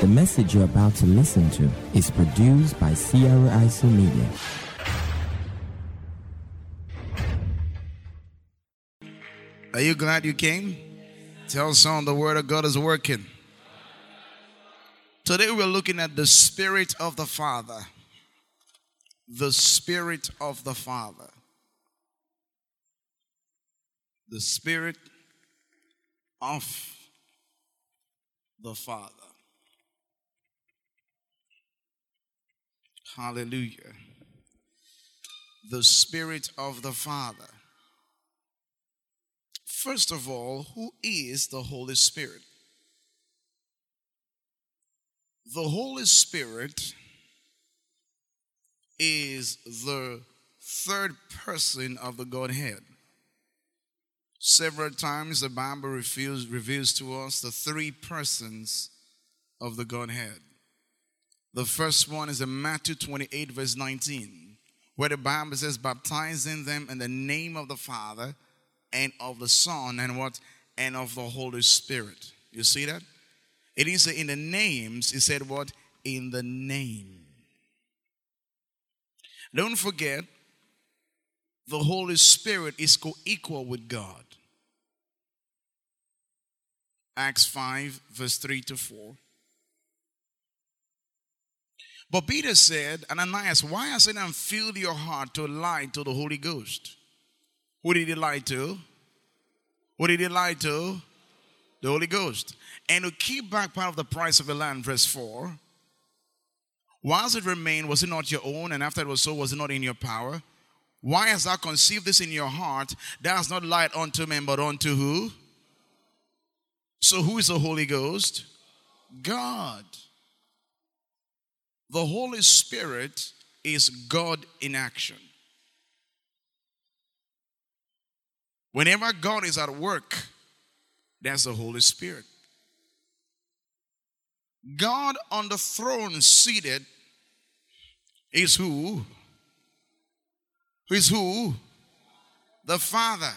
The message you're about to listen to is produced by Sierra ISO Media. Are you glad you came? Tell someone the word of God is working. Today we're looking at the Spirit of the Father. The Spirit of the Father. The Spirit of the Father. Hallelujah. The Spirit of the Father. First of all, who is the Holy Spirit? The Holy Spirit is the third person of the Godhead. Several times the Bible reveals, reveals to us the three persons of the Godhead. The first one is in Matthew 28, verse 19, where the Bible says, baptizing them in the name of the Father and of the Son and what? And of the Holy Spirit. You see that? It is in the names, he said what? In the name. Don't forget, the Holy Spirit is co equal with God. Acts 5, verse 3 to 4. But Peter said, Ananias, why has Satan filled your heart to lie to the Holy Ghost? Who did he lie to? Who did he lie to? The Holy Ghost. And to keep back part of the price of the land, verse 4. Whilst it remained, was it not your own? And after it was so, was it not in your power? Why hast thou conceived this in your heart? Thou hast not lied unto men, but unto who? So, who is the Holy Ghost? God. The Holy Spirit is God in action. Whenever God is at work, that's the Holy Spirit. God on the throne seated is who? Is who? The Father.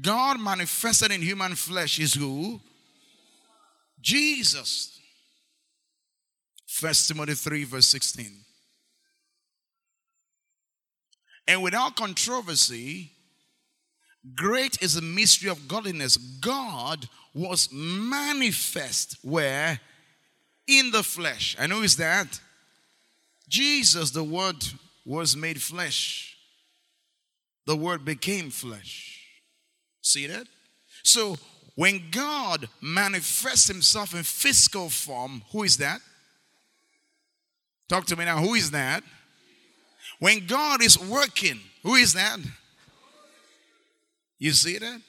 God manifested in human flesh is who? Jesus. First Timothy 3, verse 16. And without controversy, great is the mystery of godliness. God was manifest where? In the flesh. I know is that? Jesus, the Word, was made flesh. The Word became flesh. See that? So when God manifests Himself in physical form, who is that? Talk to me now. Who is that? When God is working, who is that? You see that?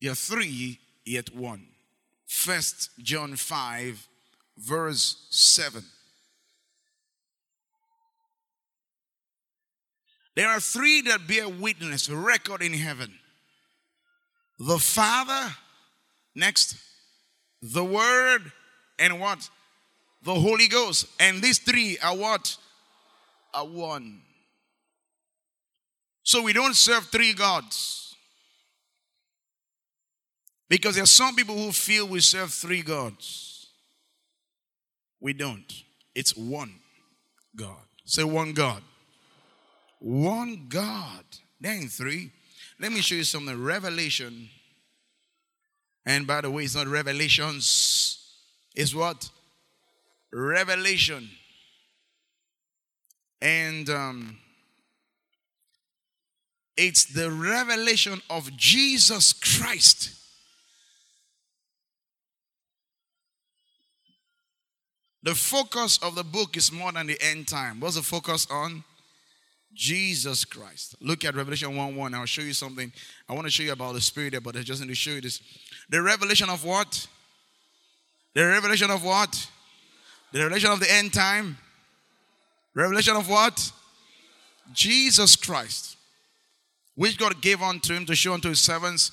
You're three, yet one. First John 5, verse 7. There are three that bear witness, record in heaven the Father, next, the Word, and what? The Holy Ghost. And these three are what? Are one. So we don't serve three gods. Because there are some people who feel we serve three gods. We don't. It's one God. Say one God. One God. Ain't three. Let me show you something. Revelation. And by the way, it's not revelations. It's what? Revelation. And um, it's the revelation of Jesus Christ. The focus of the book is more than the end time. What's the focus on? Jesus Christ. Look at Revelation 1 1. I'll show you something. I want to show you about the Spirit there, but I just need to show you this. The revelation of what? The revelation of what? The revelation of the end time. Revelation of what? Jesus Christ. Which God gave unto him to show unto his servants.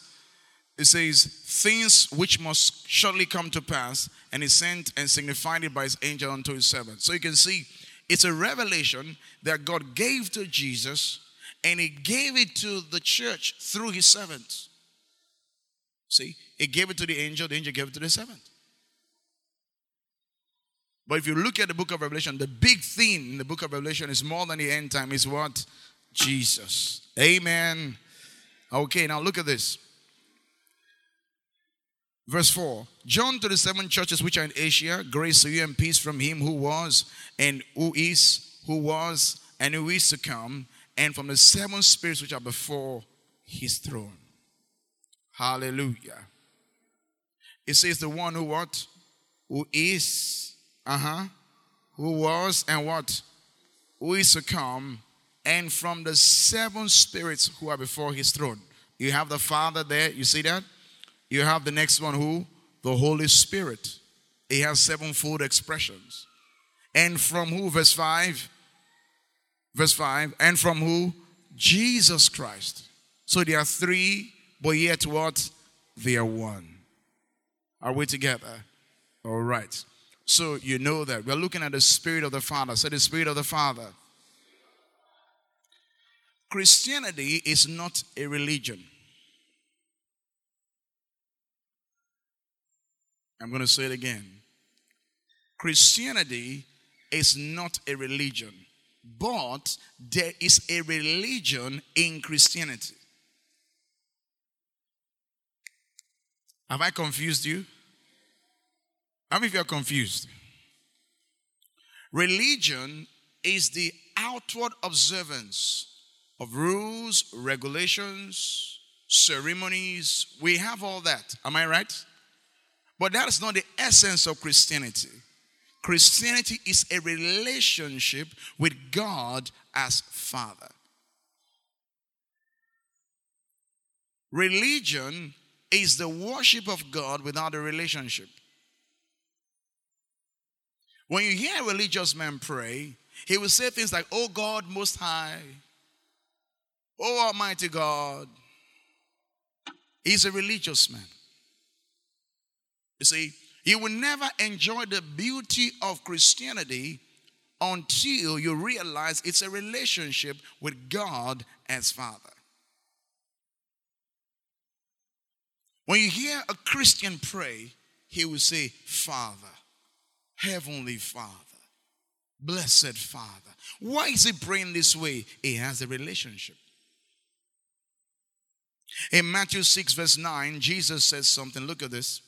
It says, things which must shortly come to pass, and he sent and signified it by his angel unto his servants. So you can see it's a revelation that God gave to Jesus and he gave it to the church through his servants. See, he gave it to the angel, the angel gave it to the servant. But if you look at the book of Revelation, the big theme in the book of Revelation is more than the end time, is what? Jesus. Amen. Okay, now look at this. Verse 4 John to the seven churches which are in Asia, grace to you and peace from him who was, and who is, who was, and who is to come, and from the seven spirits which are before his throne. Hallelujah. It says the one who what? Who is, uh-huh, who was and what? Who is to come, and from the seven spirits who are before his throne. You have the Father there, you see that? You have the next one who? The Holy Spirit. He has sevenfold expressions. And from who? Verse 5. Verse 5. And from who? Jesus Christ. So there are three, but yet what? They are one. Are we together? All right. So you know that. We're looking at the Spirit of the Father. Say the Spirit of the Father. Christianity is not a religion. I'm going to say it again. Christianity is not a religion, but there is a religion in Christianity. Have I confused you? How many of you are confused? Religion is the outward observance of rules, regulations, ceremonies. We have all that. Am I right? But that is not the essence of Christianity. Christianity is a relationship with God as Father. Religion is the worship of God without a relationship. When you hear a religious man pray, he will say things like, Oh God, Most High, Oh Almighty God. He's a religious man. You see, you will never enjoy the beauty of Christianity until you realize it's a relationship with God as Father. When you hear a Christian pray, he will say, Father, Heavenly Father, Blessed Father. Why is he praying this way? He has a relationship. In Matthew 6, verse 9, Jesus says something. Look at this.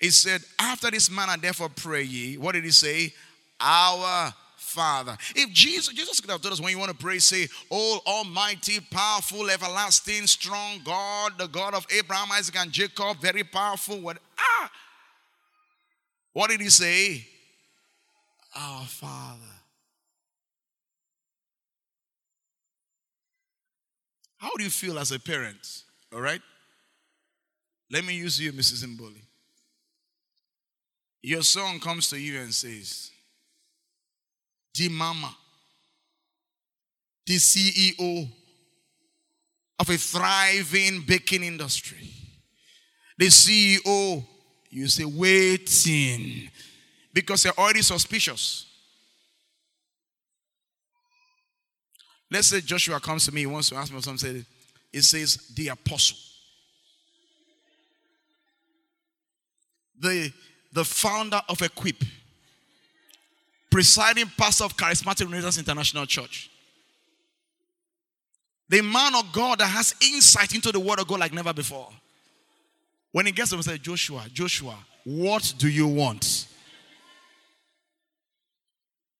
He said, After this manner, therefore pray ye. What did he say? Our Father. If Jesus, Jesus could have told us when you want to pray, say, Oh Almighty, powerful, everlasting, strong God, the God of Abraham, Isaac, and Jacob, very powerful. What ah what did he say? Our Father. How do you feel as a parent? All right? Let me use you, Mrs. Mboli. Your son comes to you and says, The mama, the CEO of a thriving baking industry, the CEO, you say, waiting, because you're already suspicious. Let's say Joshua comes to me, he wants to ask me something. It says, the apostle. The the founder of Equip, presiding pastor of Charismatic Renaissance International Church. The man of God that has insight into the word of God like never before. When he gets him, say, Joshua, Joshua, what do you want?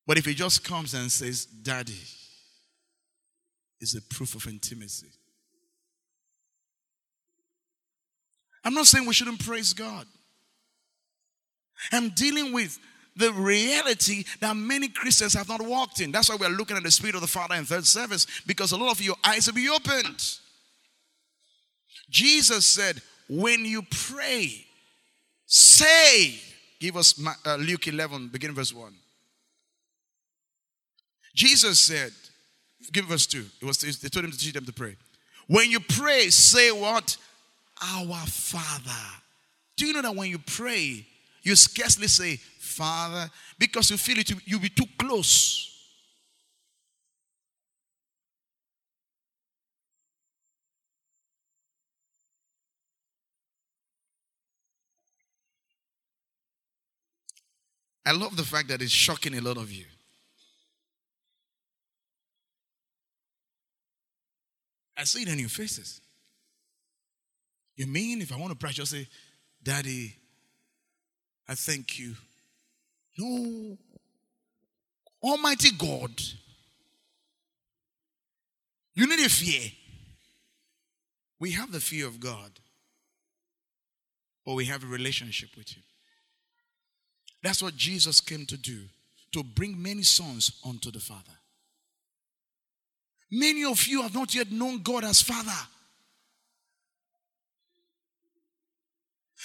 But if he just comes and says, Daddy, is a proof of intimacy. I'm not saying we shouldn't praise God. I'm dealing with the reality that many Christians have not walked in. That's why we're looking at the Spirit of the Father in third service, because a lot of your eyes will be opened. Jesus said, When you pray, say, give us uh, Luke 11, begin verse 1. Jesus said, give us 2. It was, they told him to teach them to pray. When you pray, say what? Our Father. Do you know that when you pray, you scarcely say Father because you feel it, you'll be too close. I love the fact that it's shocking a lot of you. I see it in your faces. You mean if I want to pray, just say, Daddy, I thank you. No. Almighty God. You need a fear. We have the fear of God, but we have a relationship with Him. That's what Jesus came to do to bring many sons unto the Father. Many of you have not yet known God as Father.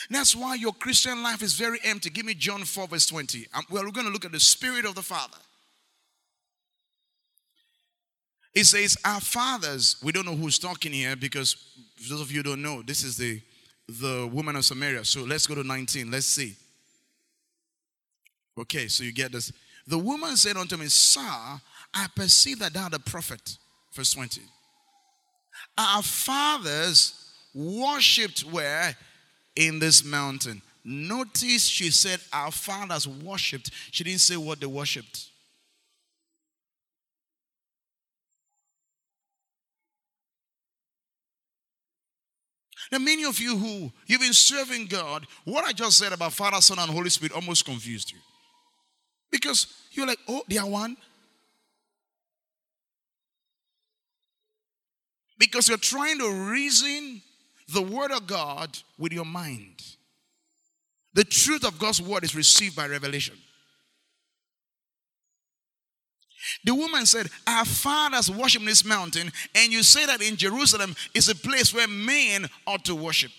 That's why your Christian life is very empty. Give me John 4, verse 20. Um, well, we're going to look at the Spirit of the Father. It says, Our fathers, we don't know who's talking here because those of you don't know, this is the, the woman of Samaria. So let's go to 19. Let's see. Okay, so you get this. The woman said unto me, Sir, I perceive that thou art a prophet. Verse 20. Our fathers worshipped where? In this mountain. Notice she said our fathers worshipped. She didn't say what they worshipped. Now, many of you who you've been serving God, what I just said about Father, Son, and Holy Spirit almost confused you. Because you're like, oh, they are one. Because you're trying to reason the word of God with your mind. The truth of God's word is received by revelation. The woman said, Our fathers worship this mountain, and you say that in Jerusalem is a place where men ought to worship.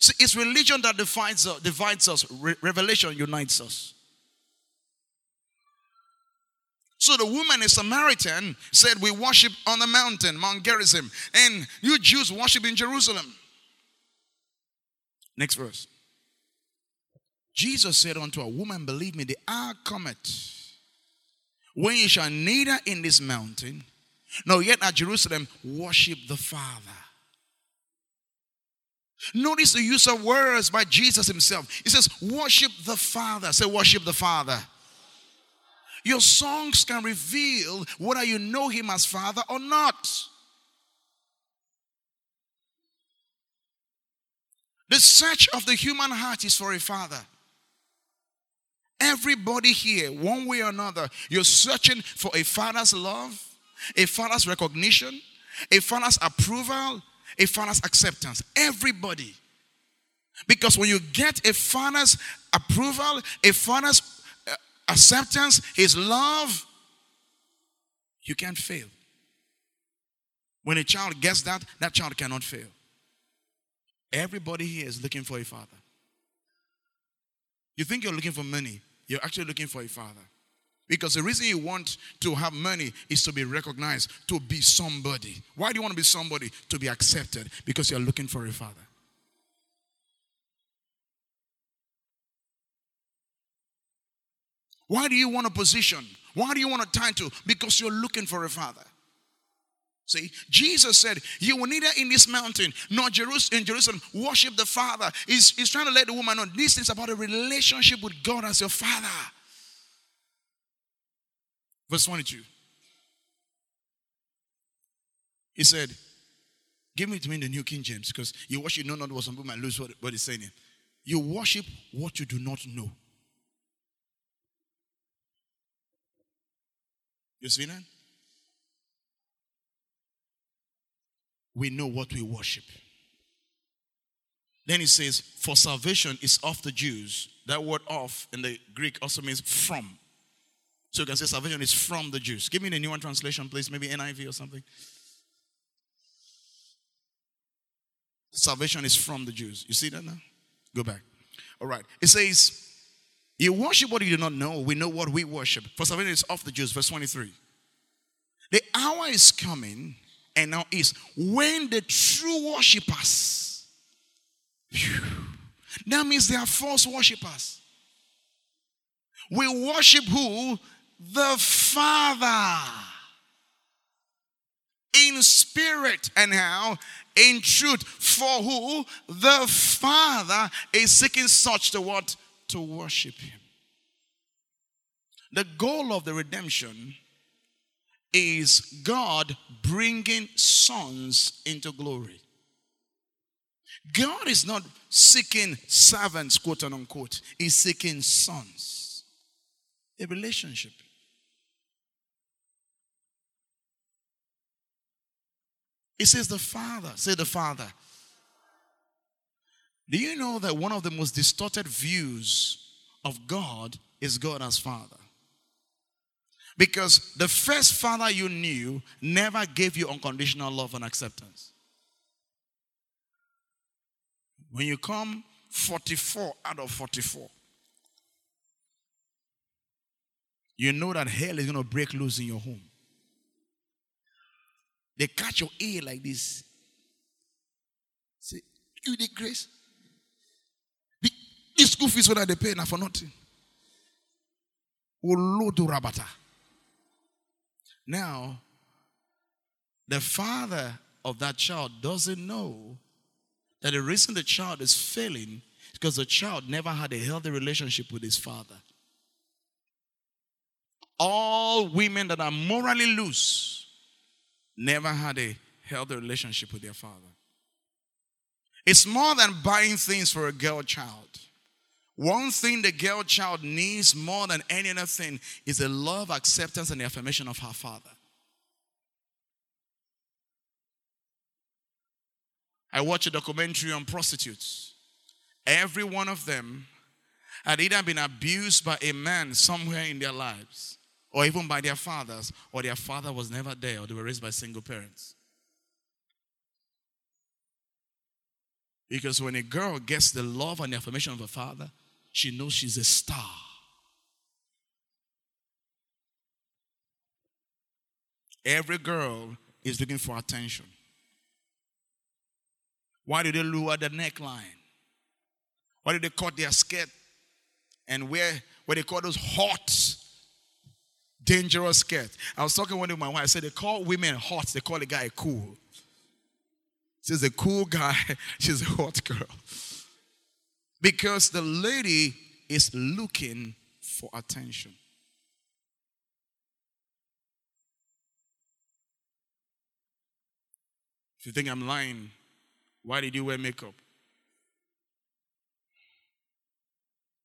See, it's religion that divides us, divides us. Re- revelation unites us. So the woman, a Samaritan, said, We worship on the mountain, Mount Gerizim, and you Jews worship in Jerusalem. Next verse. Jesus said unto a woman, Believe me, the hour cometh when you shall neither in this mountain nor yet at Jerusalem worship the Father. Notice the use of words by Jesus himself. He says, Worship the Father. Say, Worship the Father. Your songs can reveal whether you know him as Father or not. The search of the human heart is for a Father. Everybody here, one way or another, you're searching for a father's love, a father's recognition, a father's approval, a father's acceptance. Everybody. Because when you get a father's approval, a father's acceptance, his love, you can't fail. When a child gets that, that child cannot fail. Everybody here is looking for a father. You think you're looking for money, you're actually looking for a father. Because the reason you want to have money is to be recognized, to be somebody. Why do you want to be somebody? To be accepted. Because you're looking for a father. Why do you want a position? Why do you want a title? Because you're looking for a father. See, Jesus said, You will neither in this mountain nor in Jerusalem worship the Father. He's, he's trying to let the woman know this is about a relationship with God as your Father. Verse 22. He said, Give me to me the New King James because you worship, you know not what some people might lose what, what he's saying. You worship what you do not know. You see that? we know what we worship. Then he says, For salvation is of the Jews. That word of in the Greek also means from. So you can say salvation is from the Jews. Give me the new one translation, please. Maybe NIV or something. Salvation is from the Jews. You see that now? Go back. All right. It says, You worship what you do not know. We know what we worship. For salvation is of the Jews. Verse 23. The hour is coming and now is when the true worshippers, that means they are false worshippers. We worship who? The Father. In spirit and how? In truth. For who? The Father is seeking such to what? To worship Him. The goal of the redemption is God bringing sons into glory. God is not seeking servants, quote unquote, He's seeking sons. A relationship. He says the Father. Say the Father. Do you know that one of the most distorted views of God is God as Father? Because the first Father you knew never gave you unconditional love and acceptance. When you come 44 out of 44, you know that hell is going to break loose in your home. They catch your ear like this. Say, you need grace. The, the school fees what they pay now for nothing. Rabata. Now, the father of that child doesn't know that the reason the child is failing is because the child never had a healthy relationship with his father. All women that are morally loose never had a healthy relationship with their father. It's more than buying things for a girl child. One thing the girl child needs more than any other thing is the love, acceptance, and affirmation of her father. I watched a documentary on prostitutes. Every one of them had either been abused by a man somewhere in their lives, or even by their fathers, or their father was never there, or they were raised by single parents. Because when a girl gets the love and the affirmation of a father, she knows she's a star. Every girl is looking for attention. Why did they lower the neckline? Why did they cut their skirt and wear what they call those hot, dangerous skirts? I was talking one day with my wife. I said they call women hot, they call a guy cool. She's a cool guy, she's a hot girl. Because the lady is looking for attention. If you think I'm lying, why did you wear makeup?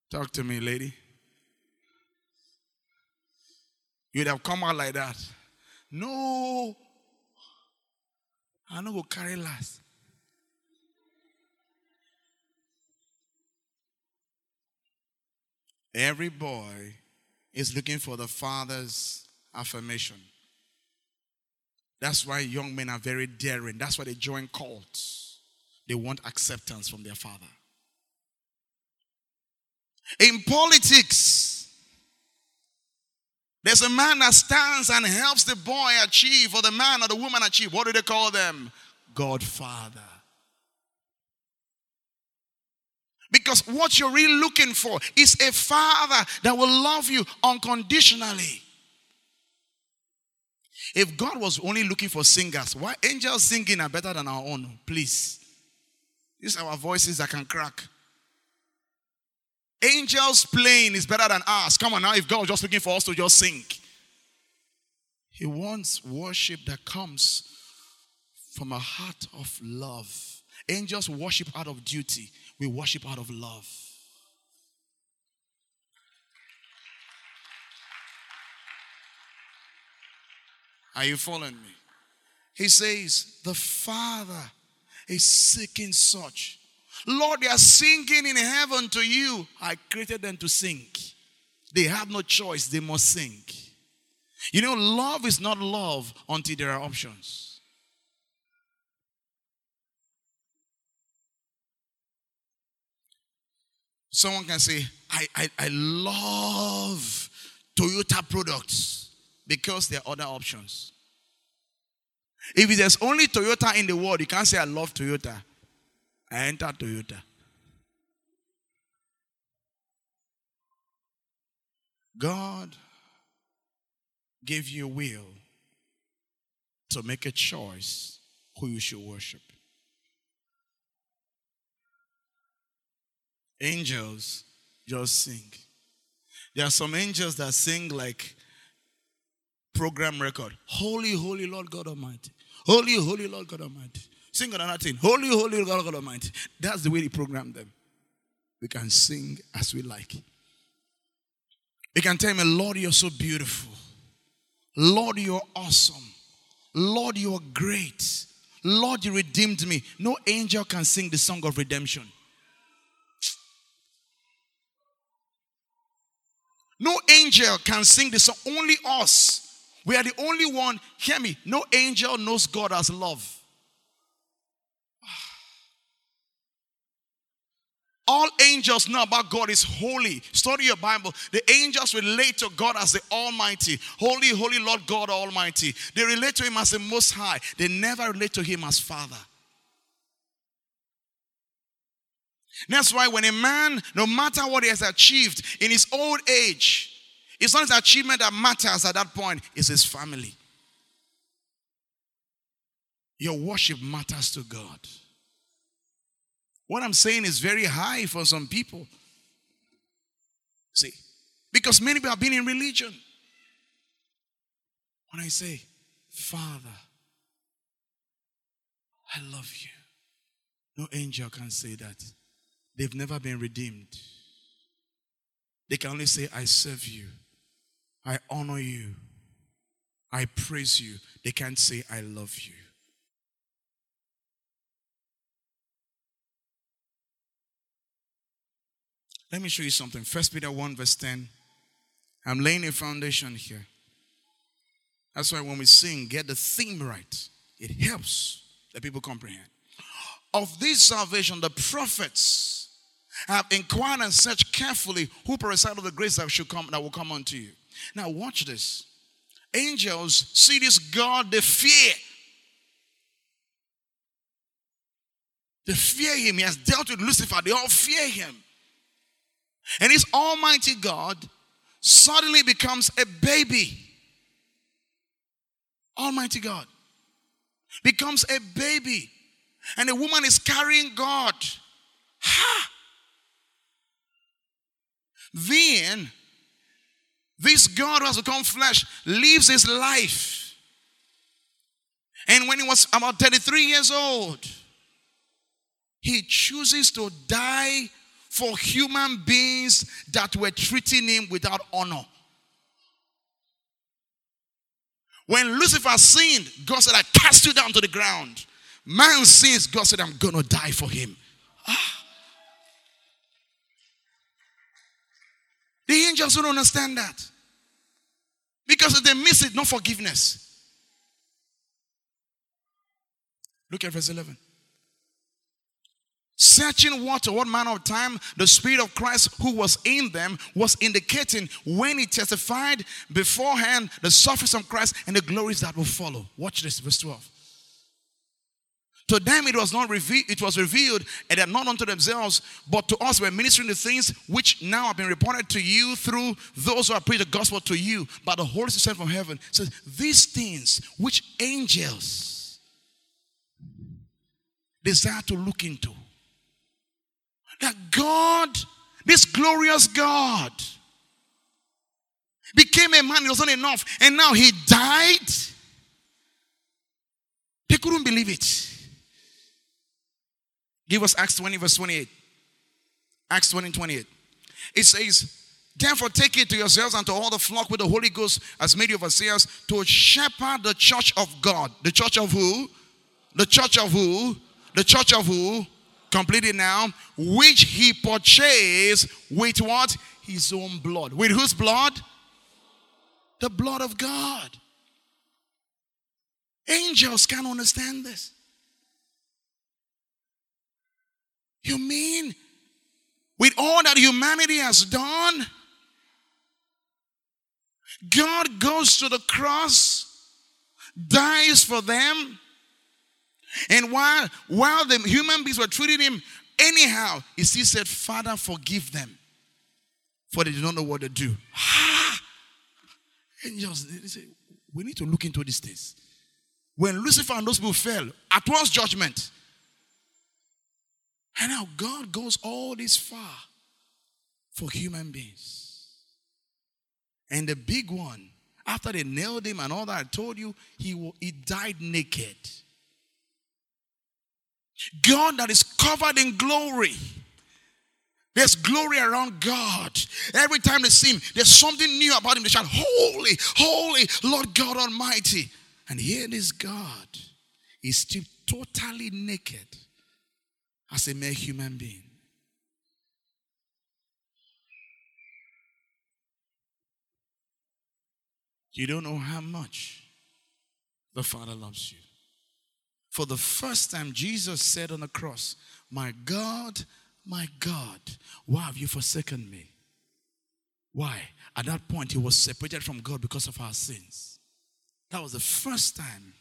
Talk to me, lady. You'd have come out like that. No. I don't go carry last. Every boy is looking for the father's affirmation. That's why young men are very daring. That's why they join cults. They want acceptance from their father. In politics, there's a man that stands and helps the boy achieve, or the man or the woman achieve. What do they call them? Godfather. Because what you're really looking for is a father that will love you unconditionally. If God was only looking for singers, why angels singing are better than our own? Please. These are our voices that can crack. Angels playing is better than us. Come on now, if God was just looking for us to just sing. He wants worship that comes from a heart of love. Angels worship out of duty. We worship out of love. Are you following me? He says, The Father is seeking such. Lord, they are singing in heaven to you. I created them to sing. They have no choice, they must sing. You know, love is not love until there are options. Someone can say, I, I, I love Toyota products because there are other options. If there's only Toyota in the world, you can't say, I love Toyota. I enter Toyota. God gave you a will to make a choice who you should worship. Angels just sing. There are some angels that sing like program record. Holy, holy Lord God Almighty. Holy, holy Lord God Almighty. Sing another thing. Holy, holy Lord God Almighty. That's the way He programmed them. We can sing as we like. We can tell Him, Lord, you're so beautiful. Lord, you're awesome. Lord, you are great. Lord, you redeemed me. No angel can sing the song of redemption. No angel can sing this song. Only us. We are the only one. Hear me. No angel knows God as love. All angels know about God is holy. Study your Bible. The angels relate to God as the Almighty. Holy, holy Lord God Almighty. They relate to Him as the Most High. They never relate to Him as Father. That's why when a man, no matter what he has achieved in his old age, it's not his achievement that matters at that point, it's his family. Your worship matters to God. What I'm saying is very high for some people. See, because many people have been in religion. When I say, Father, I love you, no angel can say that. They've never been redeemed. They can only say, I serve you, I honor you, I praise you. They can't say, I love you. Let me show you something. First Peter 1, verse 10. I'm laying a foundation here. That's why when we sing, get the theme right. It helps that people comprehend. Of this salvation, the prophets have inquired and searched carefully who prophesied of the grace that should come that will come unto you. Now watch this. Angels see this God, they fear. They fear him. He has dealt with Lucifer. They all fear him. And this Almighty God suddenly becomes a baby. Almighty God becomes a baby. And a woman is carrying God. Ha! Then, this God who has become flesh lives his life. And when he was about 33 years old, he chooses to die for human beings that were treating him without honor. When Lucifer sinned, God said, I cast you down to the ground. Man sins, God said, I'm going to die for him. Ah. The angels don't understand that. Because if they miss it, no forgiveness. Look at verse 11 searching water what manner of time the spirit of christ who was in them was indicating when he testified beforehand the sufferings of christ and the glories that will follow watch this verse 12 to them it was not revealed it was revealed and they not unto themselves but to us we're ministering the things which now have been reported to you through those who have preached the gospel to you by the holy spirit from heaven says these things which angels desire to look into that God, this glorious God, became a man. It was not enough. And now he died. They couldn't believe it. Give us Acts 20, verse 28. Acts 20, 28. It says, Therefore, take it to yourselves and to all the flock with the Holy Ghost as made overseers to shepherd the church of God. The church of who? The church of who? The church of who? Completed now. Which he purchased with what? His own blood. With whose blood? The blood of God. Angels can't understand this. You mean with all that humanity has done, God goes to the cross, dies for them, and while, while the human beings were treating him anyhow, he still said, Father, forgive them, for they do not know what to do. Angels, say, we need to look into these things. When Lucifer and those people fell, at once judgment. And now God goes all this far for human beings. And the big one, after they nailed him and all that, I told you, he, he died naked. God that is covered in glory. There's glory around God. Every time they see him, there's something new about him. They shout, Holy, holy, Lord God Almighty. And here this God is still totally naked as a mere human being. You don't know how much the Father loves you. For the first time, Jesus said on the cross, My God, my God, why have you forsaken me? Why? At that point, he was separated from God because of our sins. That was the first time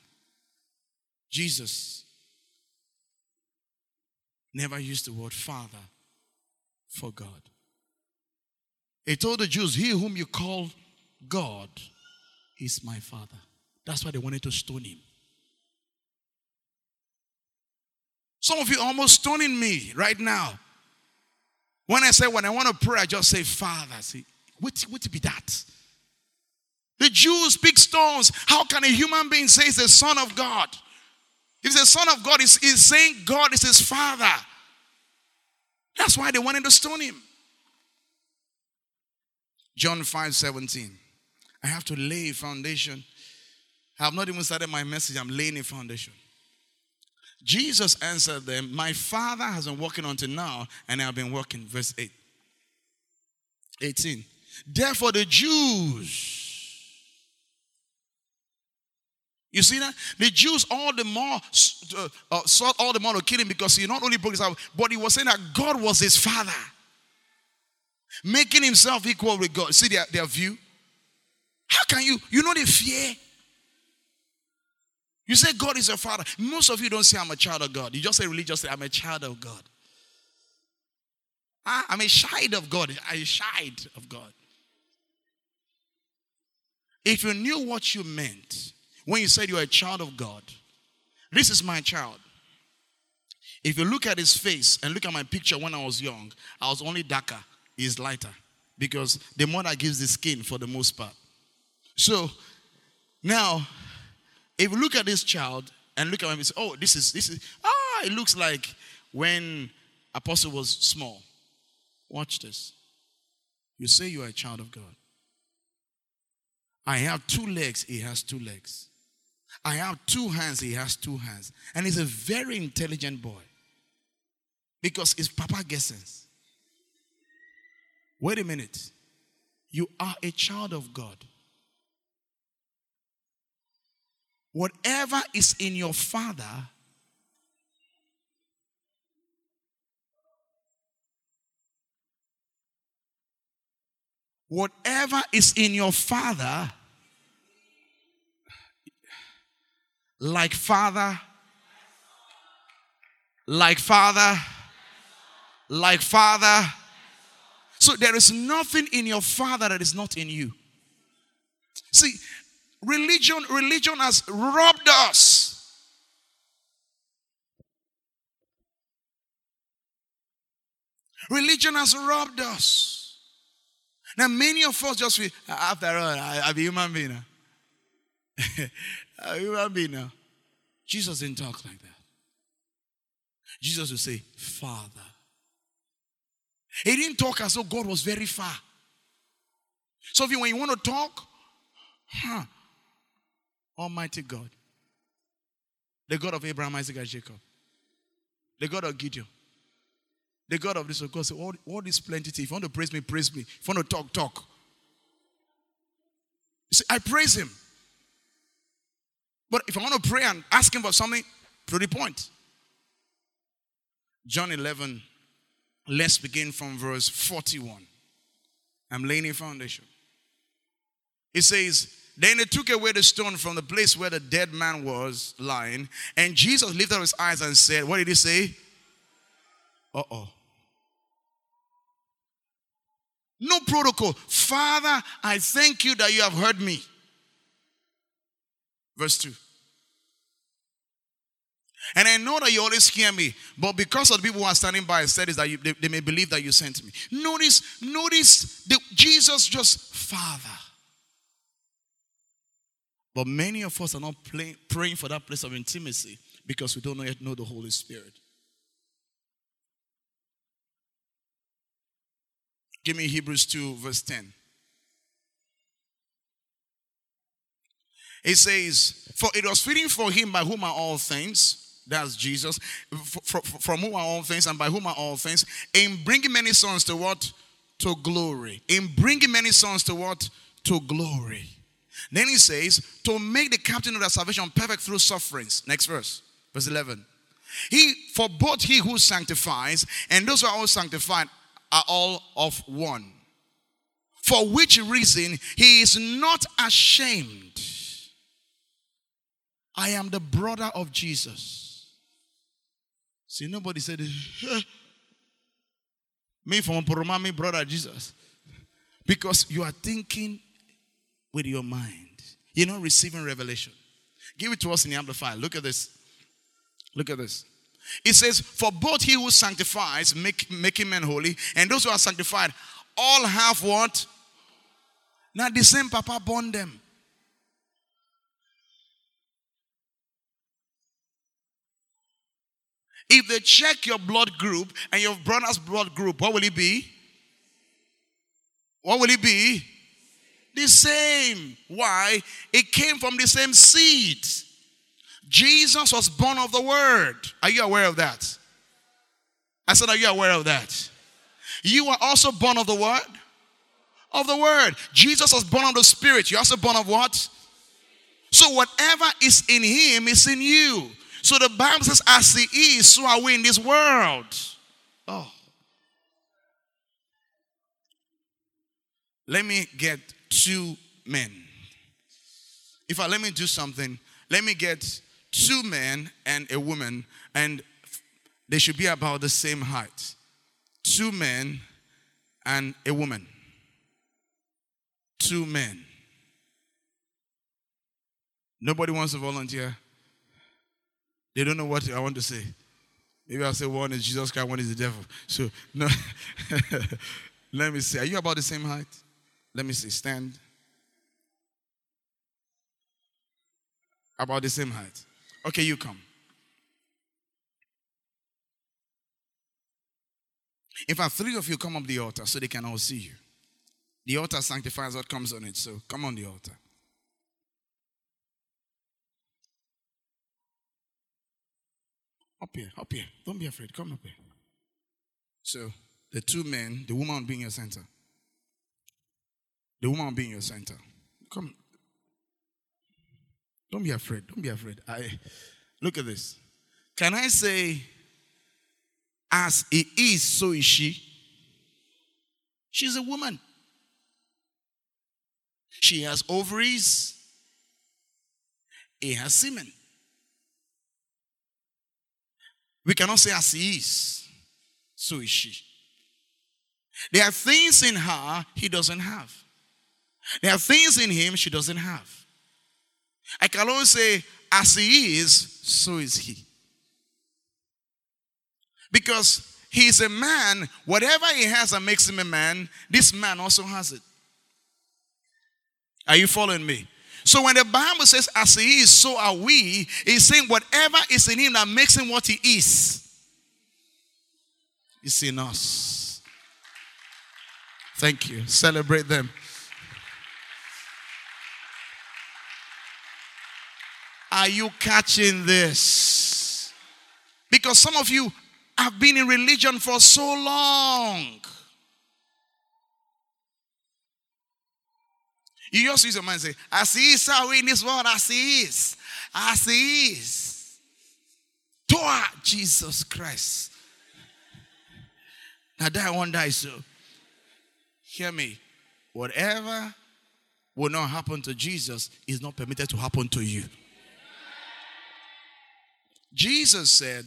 Jesus never used the word Father for God. He told the Jews, He whom you call God is my Father. That's why they wanted to stone him. Some of you almost stoning me right now. When I say, when I want to pray, I just say, Father. See, what, what be that? The Jews speak stones. How can a human being say he's the Son of God? If the Son of God he's, is saying God is his Father. That's why they wanted to stone him. John 5 17. I have to lay a foundation. I have not even started my message, I'm laying a foundation. Jesus answered them, My Father has been working until now, and I have been working. Verse 8. 18. Therefore, the Jews, you see that? The Jews all the more uh, uh, sought all the more to kill him because he not only broke his heart, but he was saying that God was his father, making himself equal with God. See their, their view? How can you? You know the fear. You say God is your father. Most of you don't say I'm a child of God. You just say religiously, I'm a child of God. Ah, I'm a child of God. I'm a child of God. If you knew what you meant when you said you're a child of God, this is my child. If you look at his face and look at my picture when I was young, I was only darker. He's lighter because the mother gives the skin for the most part. So now if you look at this child and look at him and say, oh, this is, this is, ah, it looks like when Apostle was small. Watch this. You say you are a child of God. I have two legs, he has two legs. I have two hands, he has two hands. And he's a very intelligent boy. Because it's Papa Gessens. Wait a minute. You are a child of God. Whatever is in your father whatever is in your father like father. Like father. Like father. So there is nothing in your father that is not in you. See religion, religion has robbed us. Religion has robbed us. Now, many of us just feel, ah, after all, I, a human being now. I'm a human being now. Jesus didn't talk like that. Jesus would say, Father. He didn't talk as though God was very far. So if you, when you want to talk, huh, Almighty God. The God of Abraham, Isaac, and Jacob. The God of Gideon. The God of this, of course, all, all this plenty. If you want to praise me, praise me. If you want to talk, talk. See, I praise him. But if I want to pray and ask him for something, the point. John 11, let's begin from verse 41. I'm laying a foundation. It says, then they took away the stone from the place where the dead man was lying. And Jesus lifted up his eyes and said, What did he say? Uh oh. No protocol. Father, I thank you that you have heard me. Verse 2. And I know that you always hear me, but because of the people who are standing by, I said is that you, they, they, may believe that you sent me. Notice, notice the, Jesus just, Father. But many of us are not play, praying for that place of intimacy because we don't yet know the Holy Spirit. Give me Hebrews 2, verse 10. It says, For it was fitting for him by whom are all things, that's Jesus, from whom are all things and by whom are all things, in bringing many sons to what? To glory. In bringing many sons to what? To glory. Then he says, to make the captain of their salvation perfect through sufferings. Next verse, verse 11. He, for both he who sanctifies and those who are all sanctified are all of one. For which reason he is not ashamed. I am the brother of Jesus. See, nobody said, me from Poroma, me brother Jesus. Because you are thinking with your mind. You're not receiving revelation. Give it to us in the Amplified. Look at this. Look at this. It says, For both he who sanctifies, make, making men holy, and those who are sanctified, all have what? Now the same Papa born them. If they check your blood group and your brother's blood group, what will it be? What will it be? The same. Why? It came from the same seed. Jesus was born of the Word. Are you aware of that? I said, Are you aware of that? You are also born of the Word? Of the Word. Jesus was born of the Spirit. You're also born of what? So whatever is in Him is in you. So the Bible says, As He is, so are we in this world. Oh. Let me get two men. If I let me do something, let me get two men and a woman, and they should be about the same height. Two men and a woman. Two men. Nobody wants to volunteer. They don't know what I want to say. Maybe I'll say one is Jesus Christ, one is the devil. So, no. Let me see. Are you about the same height? Let me see. Stand. About the same height. Okay, you come. In fact, three of you come up the altar so they can all see you. The altar sanctifies what comes on it. So come on the altar. Up here, up here. Don't be afraid. Come up here. So the two men, the woman being your center. The woman being your center. Come. Don't be afraid. Don't be afraid. I look at this. Can I say, as it is, so is she? She's a woman. She has ovaries. He has semen. We cannot say as he is, so is she. There are things in her he doesn't have. There are things in him she doesn't have. I can only say, as he is, so is he. Because he is a man, whatever he has that makes him a man, this man also has it. Are you following me? So when the Bible says, as he is, so are we, he's saying whatever is in him that makes him what he is, is in us. Thank you. Celebrate them. Are you catching this? Because some of you have been in religion for so long. You just use your mind and say, As he is, how in this world, as he is. As he is. Toa Jesus Christ. Now that one die so. Hear me. Whatever will not happen to Jesus is not permitted to happen to you. Jesus said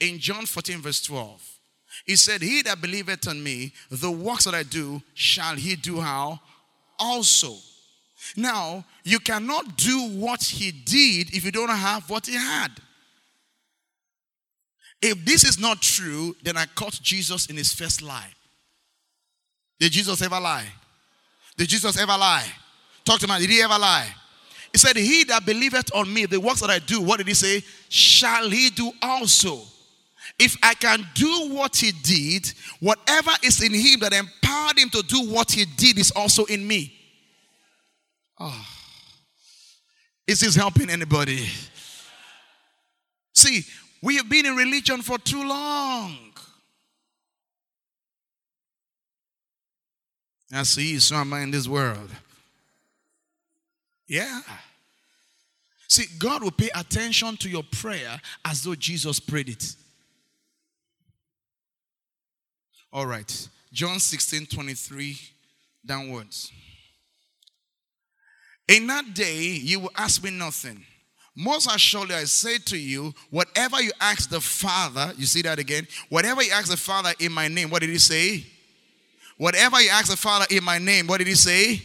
in John 14, verse 12, He said, He that believeth on me, the works that I do, shall he do how? Also. Now, you cannot do what he did if you don't have what he had. If this is not true, then I caught Jesus in his first lie. Did Jesus ever lie? Did Jesus ever lie? Talk to me. Did he ever lie? He said, He that believeth on me, the works that I do, what did he say? Shall he do also. If I can do what he did, whatever is in him that empowered him to do what he did is also in me. Oh. Is this helping anybody? See, we have been in religion for too long. I see some in this world. Yeah. See, God will pay attention to your prayer as though Jesus prayed it. All right. John 16 23 downwards. In that day, you will ask me nothing. Most assuredly, I say to you, whatever you ask the Father, you see that again? Whatever you ask the Father in my name, what did he say? Whatever you ask the Father in my name, what did he say?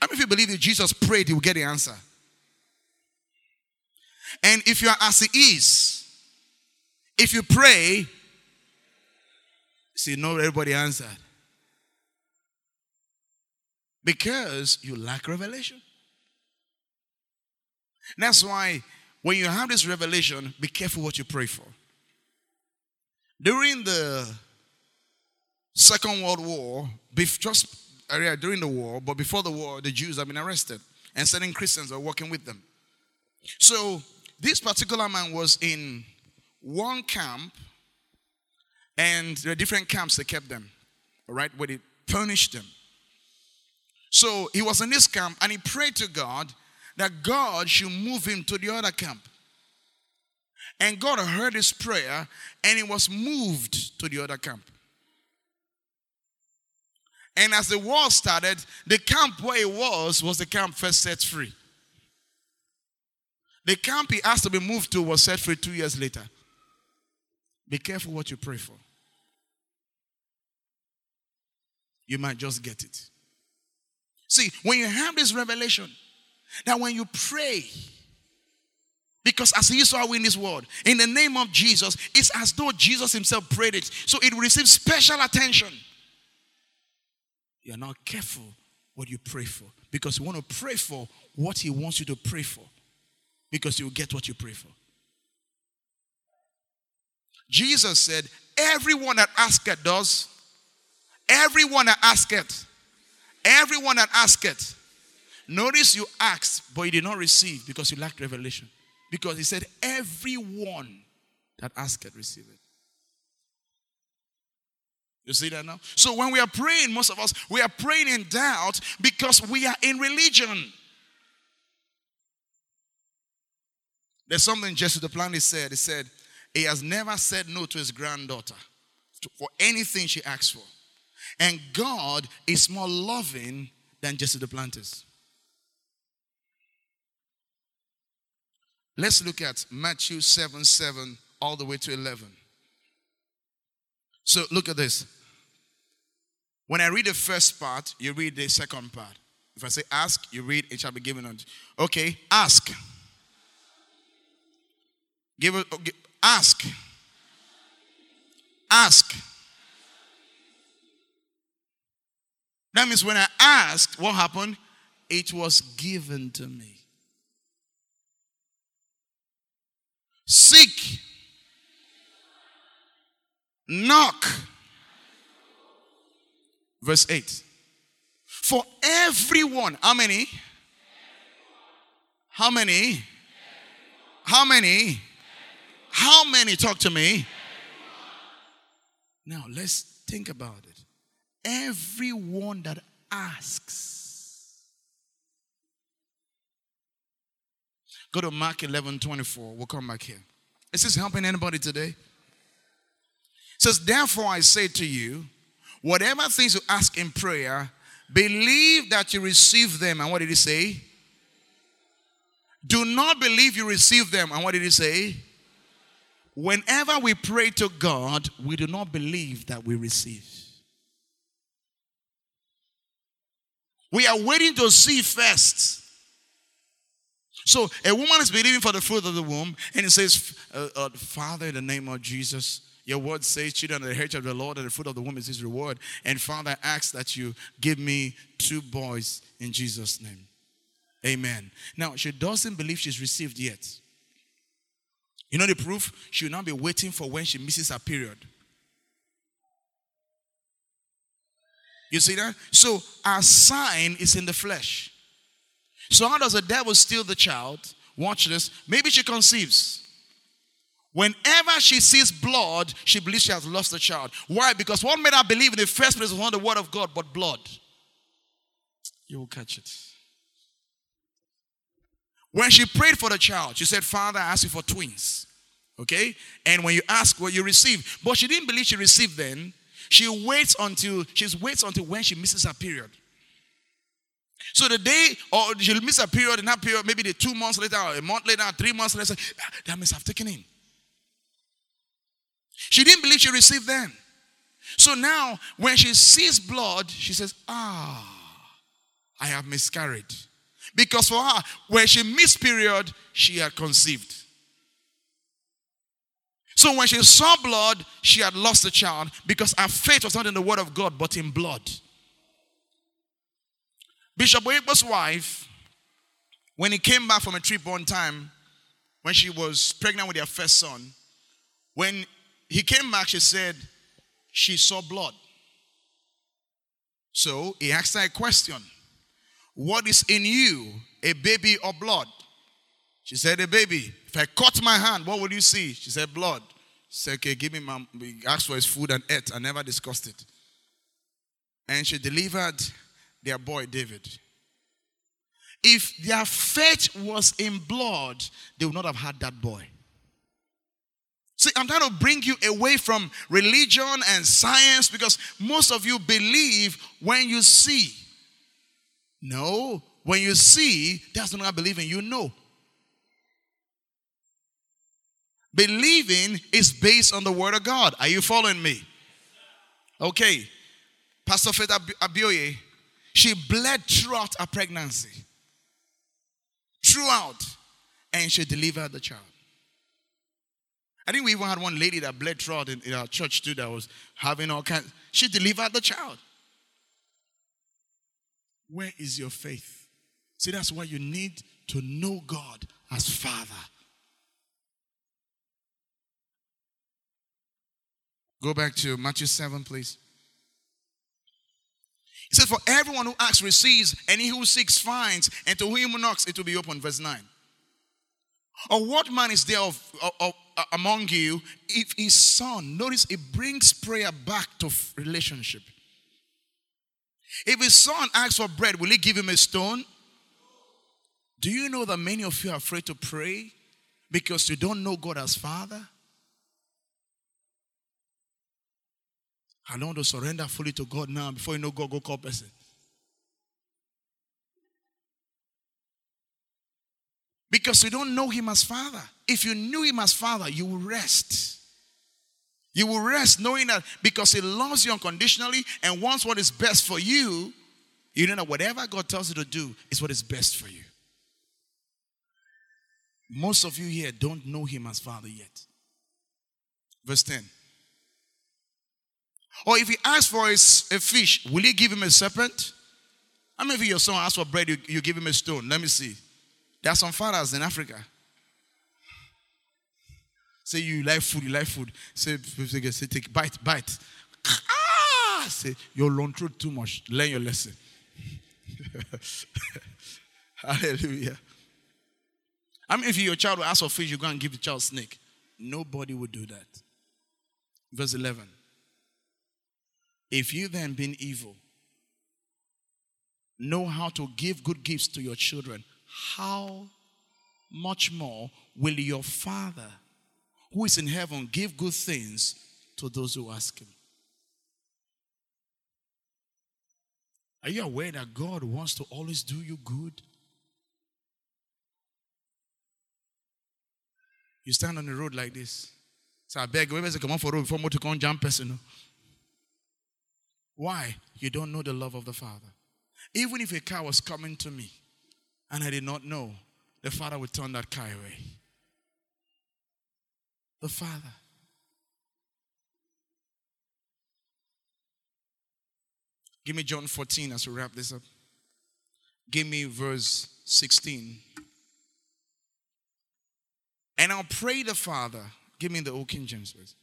I mean, if you believe that Jesus prayed, he will get the answer. And if you are as he is, if you pray, see, not everybody answered. Because you lack revelation. That's why when you have this revelation, be careful what you pray for. During the Second World War, just uh, during the war, but before the war, the Jews have been arrested, and certain Christians are working with them. So this particular man was in one camp, and are different camps that kept them, all right, where they punished them. So he was in this camp, and he prayed to God that God should move him to the other camp. And God heard his prayer and he was moved to the other camp. And as the war started, the camp where he was was the camp first set free. The camp he asked to be moved to was set free two years later. Be careful what you pray for. You might just get it. See, when you have this revelation, that when you pray, because as he saw in this world, in the name of Jesus, it's as though Jesus himself prayed it. So it will receive special attention. You're not careful what you pray for. Because you want to pray for what he wants you to pray for. Because you'll get what you pray for. Jesus said, Everyone that asketh does. Everyone that asketh. Everyone that asketh Notice you asked, but you did not receive because you lacked revelation. Because he said, Everyone that asketh, receive it. You see that now? So when we are praying, most of us, we are praying in doubt because we are in religion. There's something Jesse Duplantis said. He said, He has never said no to his granddaughter for anything she asks for. And God is more loving than Jesse Duplantis. Let's look at Matthew 7 7 all the way to 11. So look at this. When I read the first part, you read the second part. If I say ask, you read it shall be given unto you. Okay, ask. Give it oh, ask. Ask. That means when I asked, what happened? It was given to me. Seek. Knock. Verse 8. For everyone, how many? How many? How many? How many? Talk to me. Now let's think about it. Everyone that asks Go to Mark 11 24. We'll come back here. Is this helping anybody today? It says, Therefore I say to you, whatever things you ask in prayer, believe that you receive them. And what did he say? Do not believe you receive them. And what did he say? Whenever we pray to God, we do not believe that we receive. We are waiting to see first. So a woman is believing for the fruit of the womb, and it says, uh, uh, Father, in the name of Jesus, your word says, children of the heritage of the Lord, and the fruit of the womb is his reward. And Father, I ask that you give me two boys in Jesus' name. Amen. Now, she doesn't believe she's received yet. You know the proof? She will now be waiting for when she misses her period. You see that? So, our sign is in the flesh. So, how does the devil steal the child? Watch this. Maybe she conceives. Whenever she sees blood, she believes she has lost the child. Why? Because what made her believe in the first place was not the word of God, but blood. You will catch it. When she prayed for the child, she said, Father, I ask you for twins. Okay? And when you ask what you receive, but she didn't believe she received then. She waits until she waits until when she misses her period. So the day, or she'll miss a period in that period, maybe the two months later, or a month later, three months later, that means I've taken in. She didn't believe she received then. So now, when she sees blood, she says, Ah, I have miscarried. Because for her, when she missed period, she had conceived. So when she saw blood, she had lost the child because her faith was not in the word of God, but in blood. Bishop Oyedepo's wife, when he came back from a trip one time, when she was pregnant with their first son, when he came back, she said she saw blood. So he asked her a question What is in you, a baby or blood? She said, A baby. I cut my hand, what will you see? She said, Blood. She said, Okay, give me my. Asked for his food and ate. I never discussed it. And she delivered their boy, David. If their faith was in blood, they would not have had that boy. See, I'm trying to bring you away from religion and science because most of you believe when you see. No, when you see, that's not what believing, you know. Believing is based on the word of God. Are you following me? Okay. Pastor Faith Abioye, she bled throughout her pregnancy. Throughout. And she delivered the child. I think we even had one lady that bled throughout in, in our church too that was having all kinds. She delivered the child. Where is your faith? See, that's why you need to know God as Father. Go back to Matthew 7, please. He says, For everyone who asks receives, and he who seeks finds, and to whom knocks it will be open. Verse 9. Or what man is there of, of, of uh, among you if his son, notice it brings prayer back to relationship. If his son asks for bread, will he give him a stone? Do you know that many of you are afraid to pray because you don't know God as Father? I don't want to surrender fully to God now before you know God, go call person. Because you don't know him as father. If you knew him as father, you will rest. You will rest knowing that because he loves you unconditionally and wants what is best for you, you know that whatever God tells you to do is what is best for you. Most of you here don't know him as father yet. Verse 10. Or if he asks for a, a fish, will he give him a serpent? How many of you, your son asks for bread, you, you give him a stone? Let me see. There are some fathers in Africa. Say you like food, you like food. Say, say, take bite, bite. Ah! Say you're long through too much. Learn your lesson. Hallelujah. I mean, if your child will ask for fish, you go and give the child snake. Nobody would do that. Verse 11. If you then, being evil, know how to give good gifts to your children, how much more will your Father who is in heaven give good things to those who ask Him? Are you aware that God wants to always do you good? You stand on the road like this. So I beg, whoever say come on for road before to come jump person. Why? You don't know the love of the Father. Even if a car was coming to me and I did not know, the Father would turn that car away. The Father. Give me John 14 as we wrap this up. Give me verse 16. And I'll pray the Father. Give me the old King James, please.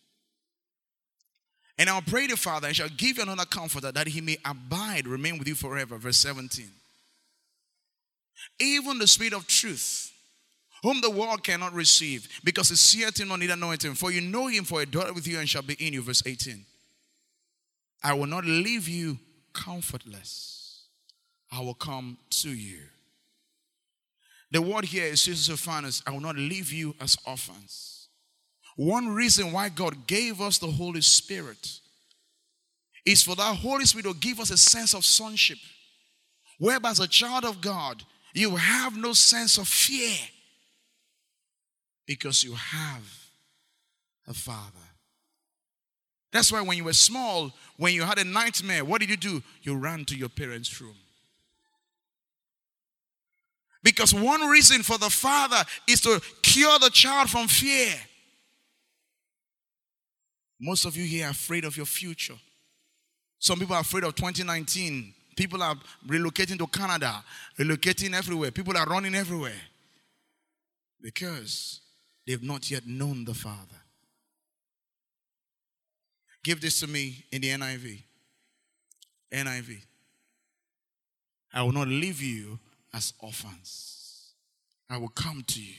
And I'll pray the Father and shall give you another comforter that he may abide, remain with you forever. Verse 17. Even the Spirit of truth, whom the world cannot receive, because it seeth him not, neither knoweth him. For you know him, for he dwelleth with you and shall be in you. Verse 18. I will not leave you comfortless. I will come to you. The word here is Jesus Sister I will not leave you as orphans. One reason why God gave us the Holy Spirit is for that Holy Spirit to give us a sense of sonship. Whereby, as a child of God, you have no sense of fear because you have a Father. That's why when you were small, when you had a nightmare, what did you do? You ran to your parents' room. Because one reason for the father is to cure the child from fear. Most of you here are afraid of your future. Some people are afraid of 2019. People are relocating to Canada, relocating everywhere. People are running everywhere because they've not yet known the Father. Give this to me in the NIV. NIV. I will not leave you as orphans. I will come to you.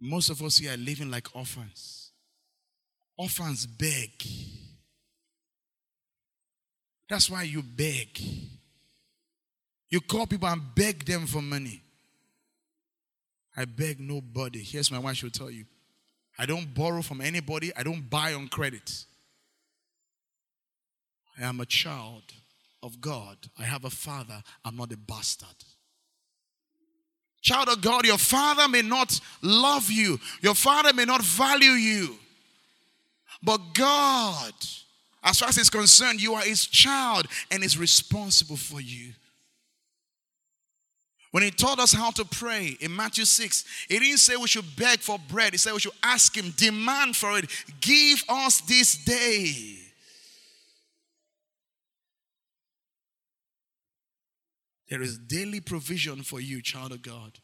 Most of us here are living like orphans. Orphans beg. That's why you beg. You call people and beg them for money. I beg nobody. Here's my wife, she'll tell you. I don't borrow from anybody, I don't buy on credit. I am a child of God. I have a father. I'm not a bastard. Child of God, your father may not love you, your father may not value you, but God, as far as He's concerned, you are His child and is responsible for you. When He taught us how to pray in Matthew 6, He didn't say we should beg for bread, He said we should ask Him, demand for it, give us this day. There is daily provision for you, child of God.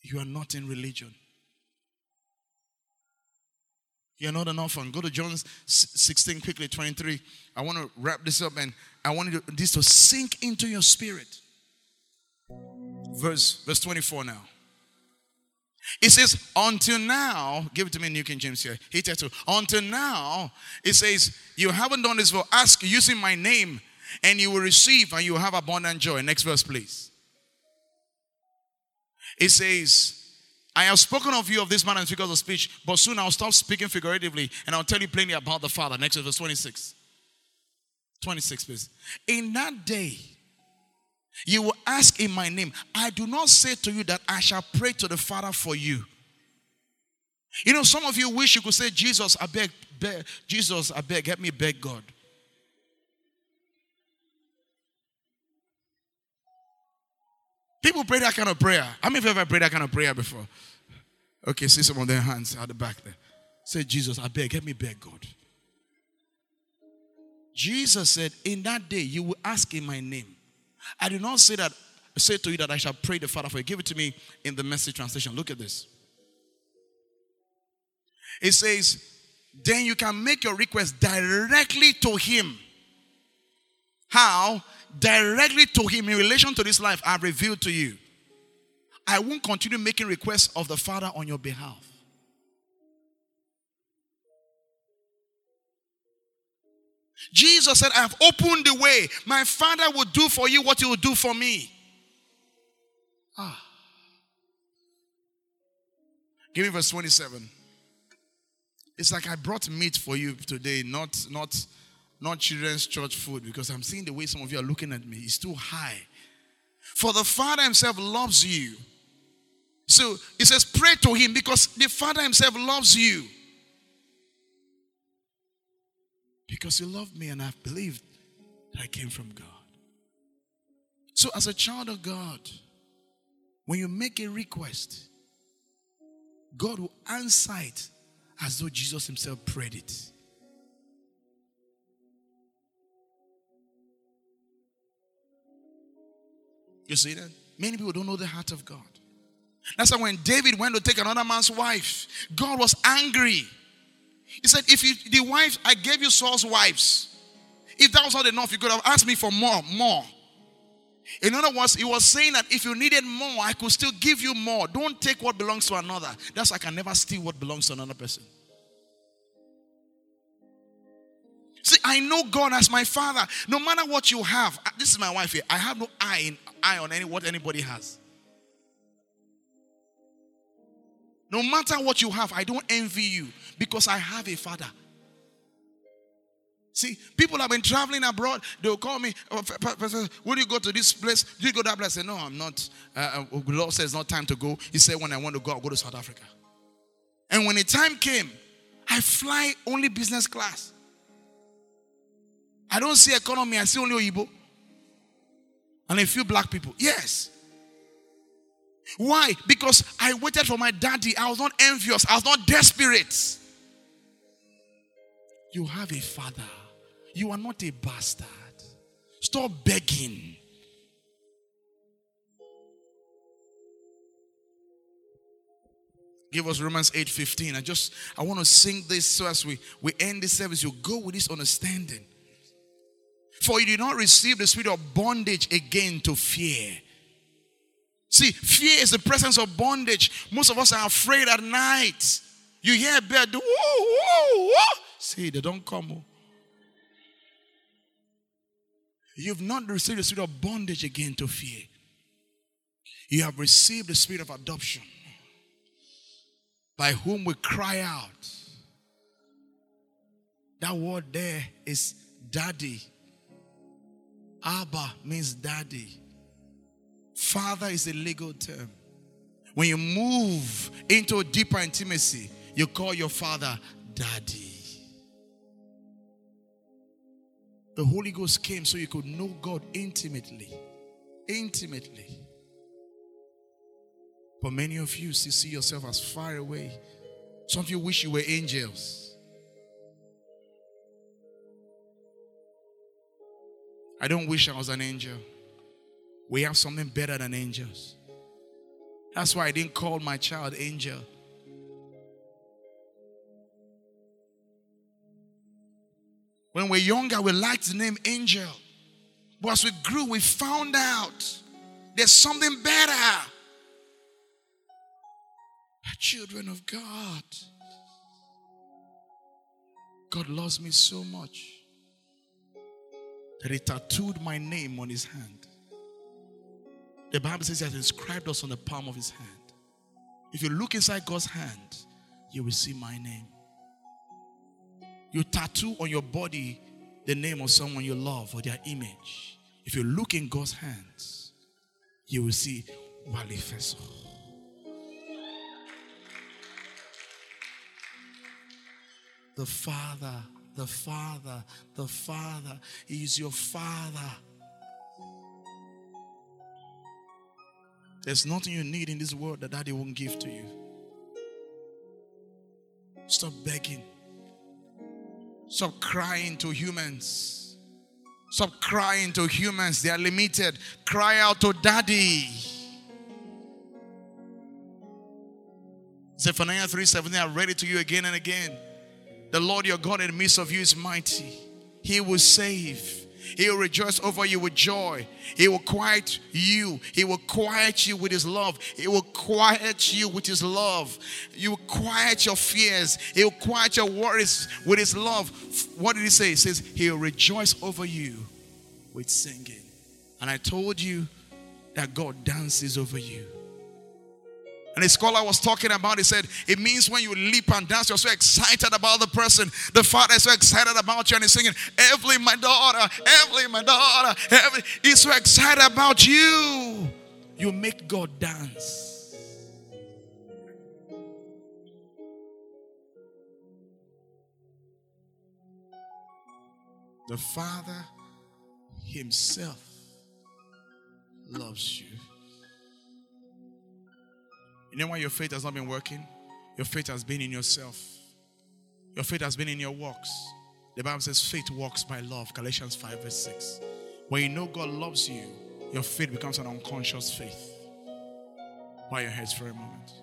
You are not in religion. You're not an orphan. Go to John 16 quickly, 23. I want to wrap this up and I want this to sink into your spirit. Verse, verse 24 now. It says, until now, give it to me, New King James here. He tattoo. Until now, it says, you haven't done this for ask using my name and you will receive and you will have abundant joy. Next verse, please. It says, I have spoken of you of this manner in figures of speech, but soon I'll stop speaking figuratively and I'll tell you plainly about the Father. Next verse 26. 26, please. In that day, you will ask in my name. I do not say to you that I shall pray to the Father for you. You know, some of you wish you could say, Jesus, I beg, beg Jesus, I beg, help me beg God. People pray that kind of prayer. How many of you ever prayed that kind of prayer before? Okay, see some of their hands at the back there. Say, Jesus, I beg, help me beg God. Jesus said, In that day you will ask in my name. I do not say that say to you that I shall pray the Father for you. Give it to me in the message translation. Look at this. It says, then you can make your request directly to him. How? directly to him in relation to this life I've revealed to you. I won't continue making requests of the Father on your behalf. Jesus said, I have opened the way. My Father will do for you what He will do for me. Ah. Give me verse 27. It's like I brought meat for you today, not, not not children's church food, because I'm seeing the way some of you are looking at me. It's too high. For the Father Himself loves you. So He says, pray to Him because the Father Himself loves you. Because He loved me and I've believed that I came from God. So, as a child of God, when you make a request, God will answer it as though Jesus Himself prayed it. You see that? Many people don't know the heart of God. That's why when David went to take another man's wife, God was angry. He said, If you, the wife, I gave you Saul's wives. If that was not enough, you could have asked me for more, more. In other words, he was saying that if you needed more, I could still give you more. Don't take what belongs to another. That's why I can never steal what belongs to another person. See, I know God as my father. No matter what you have, this is my wife here. I have no eye in eye on any what anybody has. No matter what you have, I don't envy you because I have a father. See, people have been traveling abroad. They'll call me, oh, Will you go to this place? Do you go that place? I say, No, I'm not. Uh, uh, the Lord says not time to go. He said, When I want to go, I'll go to South Africa. And when the time came, I fly only business class. I don't see economy, I see only Oyibo. And a few black people. Yes. Why? Because I waited for my daddy. I was not envious. I was not desperate. You have a father. You are not a bastard. Stop begging. Give us Romans 8:15. I just I want to sing this so as we, we end this service, you go with this understanding. For you did not receive the spirit of bondage again to fear. See, fear is the presence of bondage. Most of us are afraid at night. You hear a bird do, woo, woo, woo. See, they don't come. Oh. You've not received the spirit of bondage again to fear. You have received the spirit of adoption, by whom we cry out. That word there is daddy. Abba means daddy. Father is a legal term. When you move into a deeper intimacy, you call your father daddy. The Holy Ghost came so you could know God intimately. Intimately. But many of you see yourself as far away. Some of you wish you were angels. I don't wish I was an angel. We have something better than angels. That's why I didn't call my child angel. When we're younger, we liked the name angel. But as we grew, we found out there's something better. Children of God. God loves me so much that he tattooed my name on his hand. The Bible says he has inscribed us on the palm of his hand. If you look inside God's hand, you will see my name. You tattoo on your body the name of someone you love or their image. If you look in God's hands, you will see Feso. The Father the Father, the Father. He is your Father. There's nothing you need in this world that Daddy won't give to you. Stop begging. Stop crying to humans. Stop crying to humans. They are limited. Cry out to Daddy. Zephaniah 3:17, I read it to you again and again. The Lord your God in the midst of you is mighty. He will save. He will rejoice over you with joy. He will quiet you. He will quiet you with His love. He will quiet you with His love. You will quiet your fears. He will quiet your worries with His love. What did He say? He says, He will rejoice over you with singing. And I told you that God dances over you. And a scholar was talking about, he said, it means when you leap and dance, you're so excited about the person. The father is so excited about you and he's singing, Evelyn, my daughter, Evelyn, my daughter, Evelyn. He's so excited about you. You make God dance. The Father Himself loves you. You know why your faith has not been working? Your faith has been in yourself. Your faith has been in your works. The Bible says faith works by love. Galatians 5 verse 6. When you know God loves you, your faith becomes an unconscious faith. Bow your heads for a moment.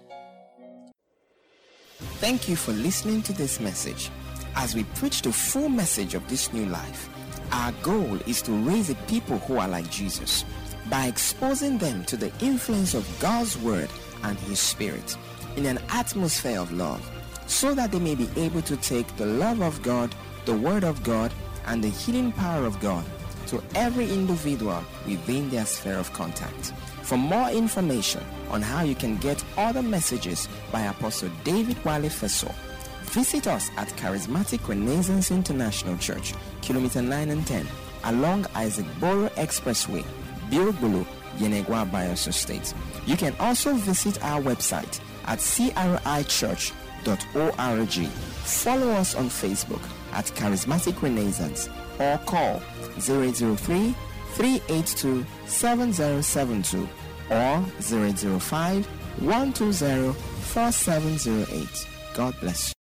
Thank you for listening to this message. As we preach the full message of this new life, our goal is to raise a people who are like Jesus by exposing them to the influence of God's Word and His Spirit in an atmosphere of love so that they may be able to take the love of God, the Word of God, and the healing power of God to every individual within their sphere of contact. For more information on how you can get other messages by Apostle David Wale Feso, visit us at Charismatic Renaissance International Church, Kilometer 9 and 10, along Isaac Boro Expressway, Bilbulu, Yenagoa Bayelsa State. You can also visit our website at crichurch.org. Follow us on Facebook at Charismatic Renaissance or call 003 382 7072 or 005 120 4708. God bless you.